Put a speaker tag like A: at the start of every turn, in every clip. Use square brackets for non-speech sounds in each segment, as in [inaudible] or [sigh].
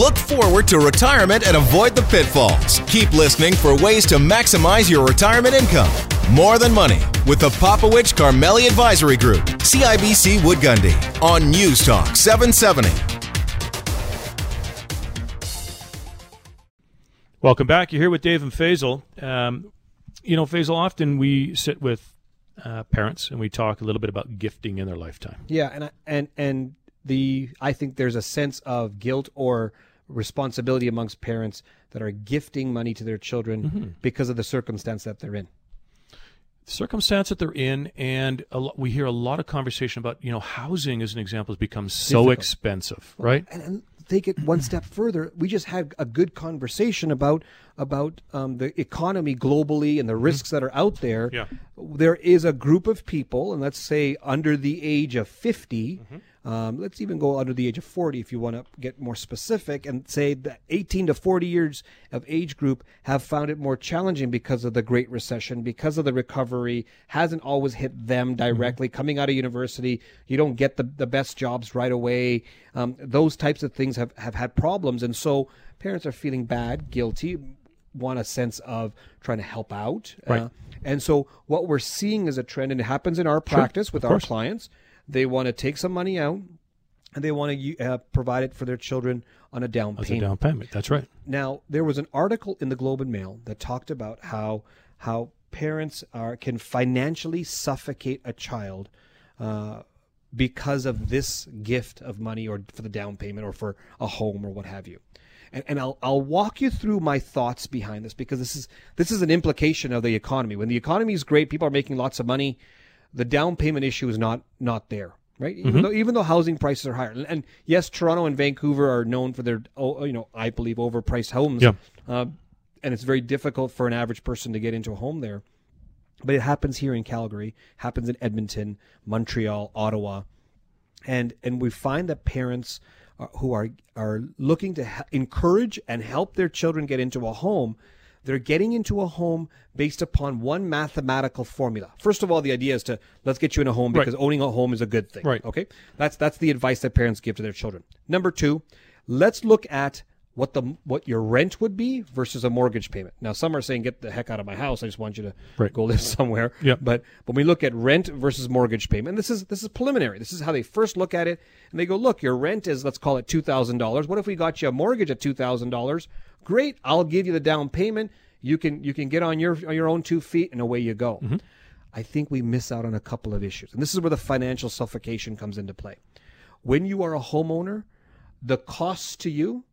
A: Look forward to retirement and avoid the pitfalls. Keep listening for ways to maximize your retirement income. More Than Money with the Popowich Karmali Advisory Group, CIBC Wood Gundy, on News Talk 770.
B: Welcome back. You're here with Dave and Faisal. Um, you know, Faisal, often we sit with uh, parents and we talk a little bit about gifting in their lifetime.
C: Yeah, and I- and and the I think there's a sense of guilt or responsibility amongst parents that are gifting money to their children mm-hmm. because of the circumstance that they're in.
B: circumstance that they're in, and a lo- we hear a lot of conversation about you know housing as an example has become so
C: Difficult.
B: expensive, right?
C: And, and take it one step further. We just had a good conversation about about um, the economy globally and the mm-hmm. risks that are out there.
B: Yeah.
C: There is a group of people, and let's say under the age of 50, mm-hmm. Um, let's even go under the age of 40 if you want to get more specific, and say that 18 to 40 years of age group have found it more challenging because of the Great Recession, because of the recovery, hasn't always hit them directly. Coming out of university, you don't get the, the best jobs right away. Um, those types of things have, have had problems. And so parents are feeling bad, guilty, want a sense of trying to help out.
B: Right.
C: Uh, and so what we're seeing is a trend, and it happens in our practice with our
B: course.
C: clients. They want to take some money out, and they want to uh, provide it for their children on a down
B: As a
C: payment.
B: down payment. That's right.
C: Now, there was an article in the Globe and Mail that talked about how how parents are can financially suffocate a child uh, because of this gift of money or for the down payment or for a home or what have you. And, and I'll I'll walk you through my thoughts behind this because this is this is an implication of the economy. When the economy is great, people are making lots of money. The down payment issue is not not there, right? Even though even though housing prices are higher, and, yes, Toronto and Vancouver are known for their oh, you know I believe overpriced homes.
B: Yeah.
C: Uh, and it's very difficult for an average person to get into a home there. But it happens here in Calgary, happens in Edmonton, Montreal, Ottawa, and and we find that parents are, who are are looking to ha- encourage and help their children get into a home. They're getting into a home based upon one mathematical formula. First of all, the idea is to let's get you in a home
B: Right.
C: because owning a home is a good thing.
B: Right.
C: Okay. That's that's the advice that parents give to their children. Number two, let's look at what the what your rent would be versus a mortgage payment. Now, some are saying, "Get the heck out of my house! I just want you to
B: Right.
C: go live [laughs] somewhere."
B: Yeah.
C: But when we look at rent versus mortgage payment, this is this is preliminary. This is how they first look at it, and they go, "Look, your rent is let's call it two thousand dollars. What if we got you a mortgage at two thousand dollars? Great, I'll give you the down payment. You can you can get on your on your own two feet, and away you go." Mm-hmm. I think we miss out on a couple of issues, and this is where the financial suffocation comes into play. When you are a homeowner, the cost to you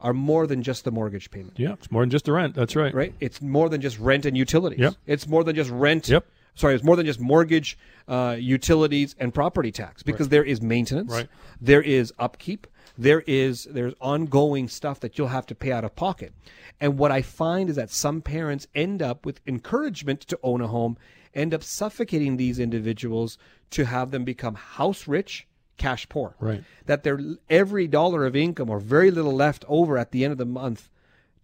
C: are more than just the mortgage payment
B: Yeah, it's more than just the rent. That's right.
C: right? It's more than just rent and utilities.
B: Yep.
C: It's more than just rent.
B: Yep.
C: Sorry, it's more than just mortgage, uh, utilities, and property tax because there is maintenance,
B: Right.
C: there is upkeep, there is there's ongoing stuff that you'll have to pay out of pocket. And what I find is that some parents end up with encouragement to own a home, end up suffocating these individuals to have them become house rich, cash poor
B: Right.
C: that their every dollar of income or very little left over at the end of the month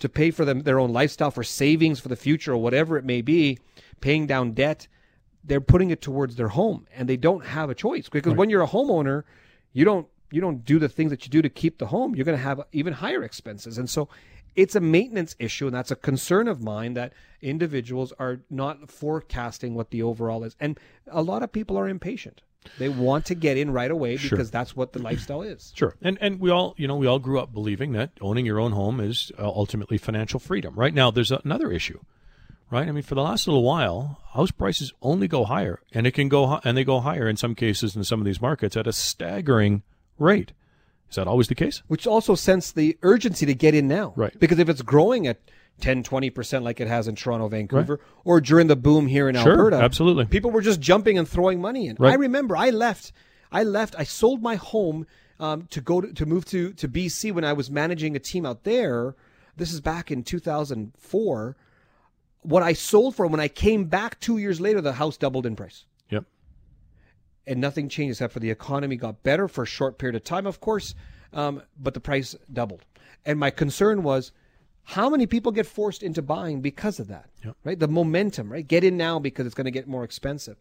C: to pay for them their own lifestyle for savings for the future or whatever it may be, paying down debt, they're putting it towards their home and they don't have a choice because when you're a homeowner, you don't you don't do the things that you do to keep the home. You're going to have even higher expenses. And so it's a maintenance issue and that's a concern of mine that individuals are not forecasting what the overall is. And a lot of people are impatient. They want to get in right away because that's what the lifestyle is.
B: Sure. And and we all, you know, we all grew up believing that owning your own home is uh, ultimately financial freedom. Right now there's another issue. Right? I mean, for the last little while, house prices only go higher, and it can go and they go higher in some cases in some of these markets at a staggering rate. Is that always the case?
C: which also sense the urgency to get in now.
B: Right.
C: Because if it's growing at 10, 20% like it has in Toronto, Vancouver, or during the boom here in
B: Sure,
C: Alberta,
B: absolutely.
C: people were just jumping and throwing money in.
B: Right.
C: I remember I left, I left, I sold my home um, to go to, to move to, to BC when I was managing a team out there. This is back in 2004. What I sold for when I came back two years later, the house doubled in price
B: Yep.
C: and nothing changed except for the economy got better for a short period of time, of course, um, but the price doubled. And my concern was how many people get forced into buying because of that,
B: Yep.
C: right? The momentum, right? Get in now because it's going to get more expensive,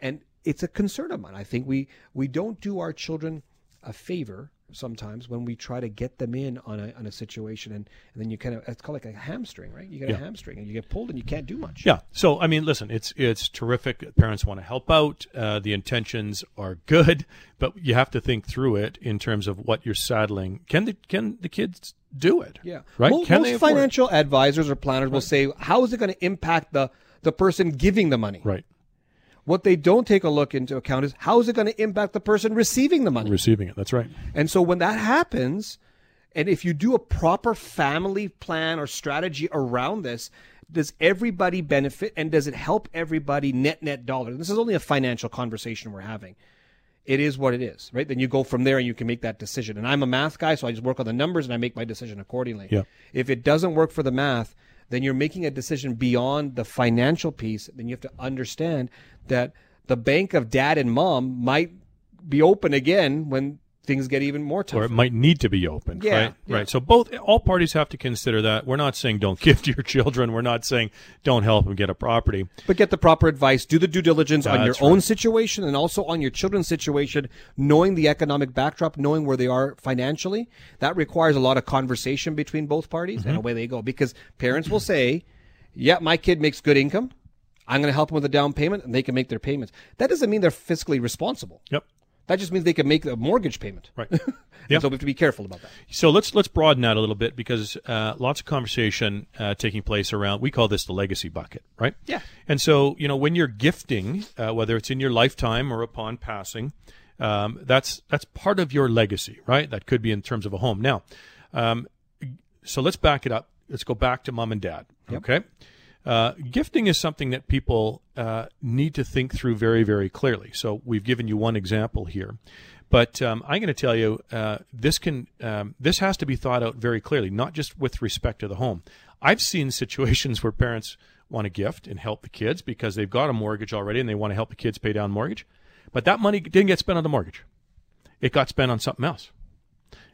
C: and it's a concern of mine. I think we we don't do our children a favor sometimes when we try to get them in on a, on a situation and, and then you kind of it's called like a hamstring right you get
B: Yeah.
C: a hamstring and you get pulled and you can't do much
B: Yeah. So I mean, listen, it's it's terrific. Parents want to help out. Uh, the intentions are good, but you have to think through it in terms of what you're saddling. Can the can the kids do it?
C: Yeah.
B: Right.
C: Most
B: they
C: financial advisors or planners will say, how is it going to impact the, the person giving the money?
B: Right.
C: What they don't take a look into account is how is it going to impact the person receiving the money?
B: Receiving it. That's right.
C: And so when that happens, and if you do a proper family plan or strategy around this, does everybody benefit and does it help everybody net net dollar? This is only a financial conversation we're having. It is what it is, right? Then you go from there and you can make that decision. And I'm a math guy, so I just work on the numbers and I make my decision accordingly.
B: Yeah.
C: If it doesn't work for the math, then you're making a decision beyond the financial piece. Then you have to understand that the bank of dad and mom might be open again when things get even more tough.
B: Or it might need to be opened.
C: Yeah,
B: Right.
C: yeah.
B: Right. So both all parties have to consider that. We're not saying don't [laughs] give to your children. We're not saying don't help them get a property.
C: But get the proper advice. Do the due diligence on your
B: That's
C: own situation and also on your children's situation, knowing the economic backdrop, knowing where they are financially. That requires a lot of conversation between both parties,
B: Mm-hmm.
C: and away they go. Because parents will say, "Yeah, my kid makes good income. I'm going to help them with a down payment, and they can make their payments." That doesn't mean they're fiscally responsible.
B: Yep.
C: That just means they can make a mortgage payment.
B: Right. [laughs] Yeah.
C: So we have to be careful about that.
B: So let's let's broaden that a little bit because uh, lots of conversation uh, taking place around. We call this the legacy bucket, right?
C: Yeah.
B: And so you know when you're gifting, uh, whether it's in your lifetime or upon passing, um, that's that's part of your legacy, right? That could be in terms of a home. Now, um, so let's back it up. Let's go back to mom and dad. Okay. Uh, gifting is something that people uh, need to think through very, very clearly. So we've given you one example here, but um, I'm going to tell you uh, this can um, this has to be thought out very clearly, not just with respect to the home. I've seen situations where parents want to gift and help the kids because they've got a mortgage already and they want to help the kids pay down mortgage, but that money didn't get spent on the mortgage; it got spent on something else.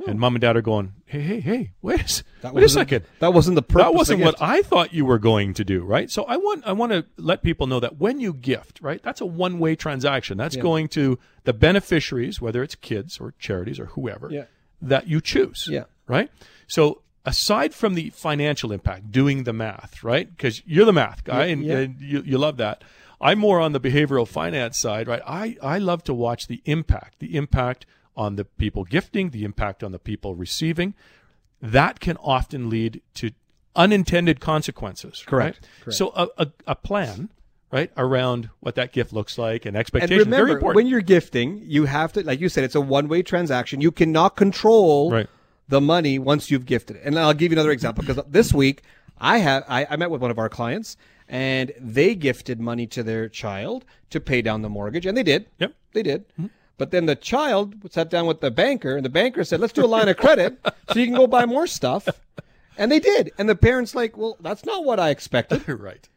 B: And mom and dad are going, "Hey, hey, hey! Wait,
C: That
B: wait a second
C: That wasn't the purpose.
B: that wasn't what. I thought you were going to do, right? So I want I want to let people know that when you gift, right, that's a one way transaction. That's going to the beneficiaries, whether it's kids or charities or whoever
C: Yeah.
B: that you choose.
C: Yeah.
B: Right. So aside from the financial impact, doing the math, right? Because you're the math guy and,
C: yeah.
B: and you, you love that. I'm more on the behavioral finance side, right? I, I love to watch the impact, the impact on the people gifting, the impact on the people receiving. That can often lead to unintended consequences.
C: Correct,
B: right?
C: correct.
B: So a, a, a plan, right, around what that gift looks like and
C: And
B: expectations. very
C: remember,
B: important.
C: when you're gifting, you have to, like you said, it's a one-way transaction. You cannot control
B: Right.
C: the money once you've gifted it. And I'll give you another example because this week I have I, I met with one of our clients and they gifted money to their child to pay down the mortgage, and they did.
B: Yep.
C: They did. Mm-hmm. But then the child sat down with the banker, and the banker said, "Let's do a line of credit so you can go buy more stuff." And they did. And the parents like, "Well, that's not what I expected." [laughs]
B: right.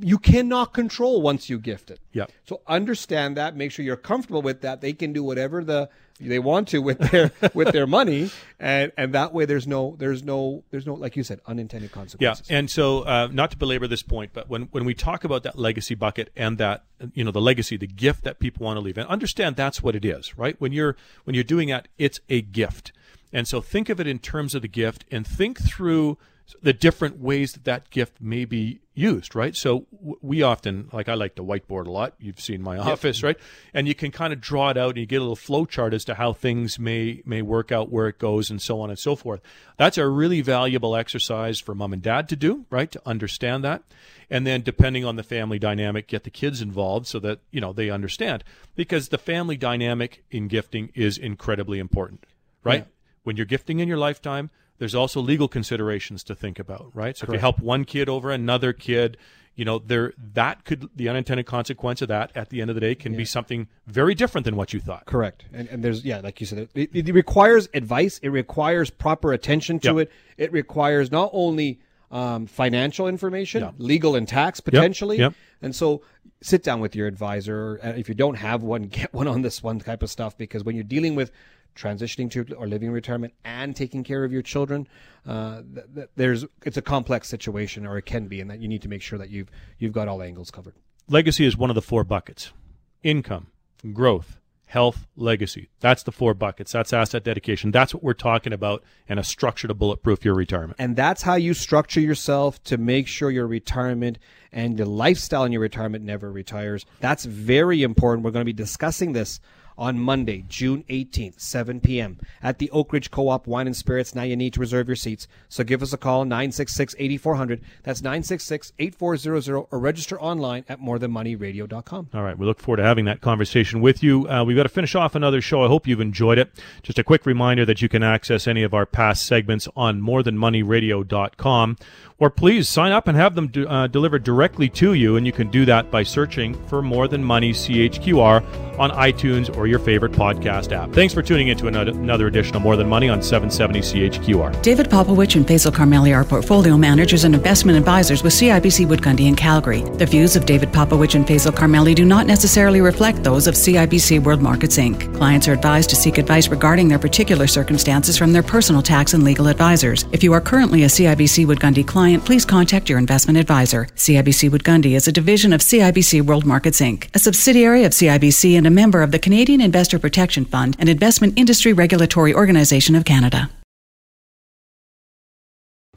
C: You cannot control once you gift it.
B: Yep.
C: So understand that. Make sure you're comfortable with that. They can do whatever the they want to with their [laughs] with their money, and and that way there's no there's no there's no like you said unintended consequences.
B: Yeah, and so uh, not to belabor this point, but when when we talk about that legacy bucket and that you know the legacy, the gift that people want to leave, and understand that's what it is, right? When you're when you're doing that, it's a gift, and so think of it in terms of the gift, and think through the different ways that that gift may be used, right? So we often, like I like to whiteboard a lot. You've seen my office, right? And you can kind of draw it out and you get a little flow chart as to how things may may work out, where it goes, and so on and so forth. That's a really valuable exercise for mom and dad to do, right? To understand that. And then depending on the family dynamic, get the kids involved so that, you know, they understand. Because the family dynamic in gifting is incredibly important, right? When you're gifting in your lifetime, there's also legal considerations to think about, right? So if you help one kid over another kid, you know, there that could the unintended consequence of that at the end of the day can be something very different than what you thought.
C: Correct. And, and there's, yeah, like you said, it, it requires advice. It requires proper attention to
B: Yep.
C: it. It requires not only um, financial information,
B: Yeah.
C: legal and tax potentially.
B: Yep.
C: And so sit down with your advisor. Uh, If you don't have one, [laughs] get one on this one type of stuff because when you're dealing with transitioning to or living in retirement and taking care of your children, uh, th- th- there's it's a complex situation, or it can be, and that you need to make sure that you've you've got all angles covered.
B: Legacy is one of the four buckets. Income, growth, health, legacy. That's the four buckets. That's asset dedication. That's what we're talking about and a structure to bulletproof your retirement.
C: And that's how you structure yourself to make sure your retirement and the lifestyle in your retirement never retires. That's very important. We're going to be discussing this on Monday, June 18th, 7 p.m. at the Oak Ridge Co-op Wine and Spirits. Now you need to reserve your seats. So give us a call, 966-8400. That's 966-8400 or register online at morethanmoneyradio.com.
B: All right. We look forward to having that conversation with you. Uh, we've got to finish off another show. I hope you've enjoyed it. Just a quick reminder that you can access any of our past segments on morethanmoneyradio.com or please sign up and have them uh, delivered directly to you. And you can do that by searching for More Than Money CHQR on iTunes or your favorite podcast app. Thanks for tuning in to another, another edition of More Than Money on 770 CHQR.
D: David Popowich and Faisal Karmali are portfolio managers and investment advisors with CIBC Wood Gundy in Calgary. The views of David Popowich and Faisal Karmali do not necessarily reflect those of CIBC World Markets Inc. Clients are advised to seek advice regarding their particular circumstances from their personal tax and legal advisors. If you are currently a CIBC Wood Gundy client, client, please contact your investment advisor. CIBC Wood Gundy is a division of CIBC World Markets Inc., a subsidiary of CIBC and a member of the Canadian Investor Protection Fund and Investment Industry Regulatory Organization of Canada.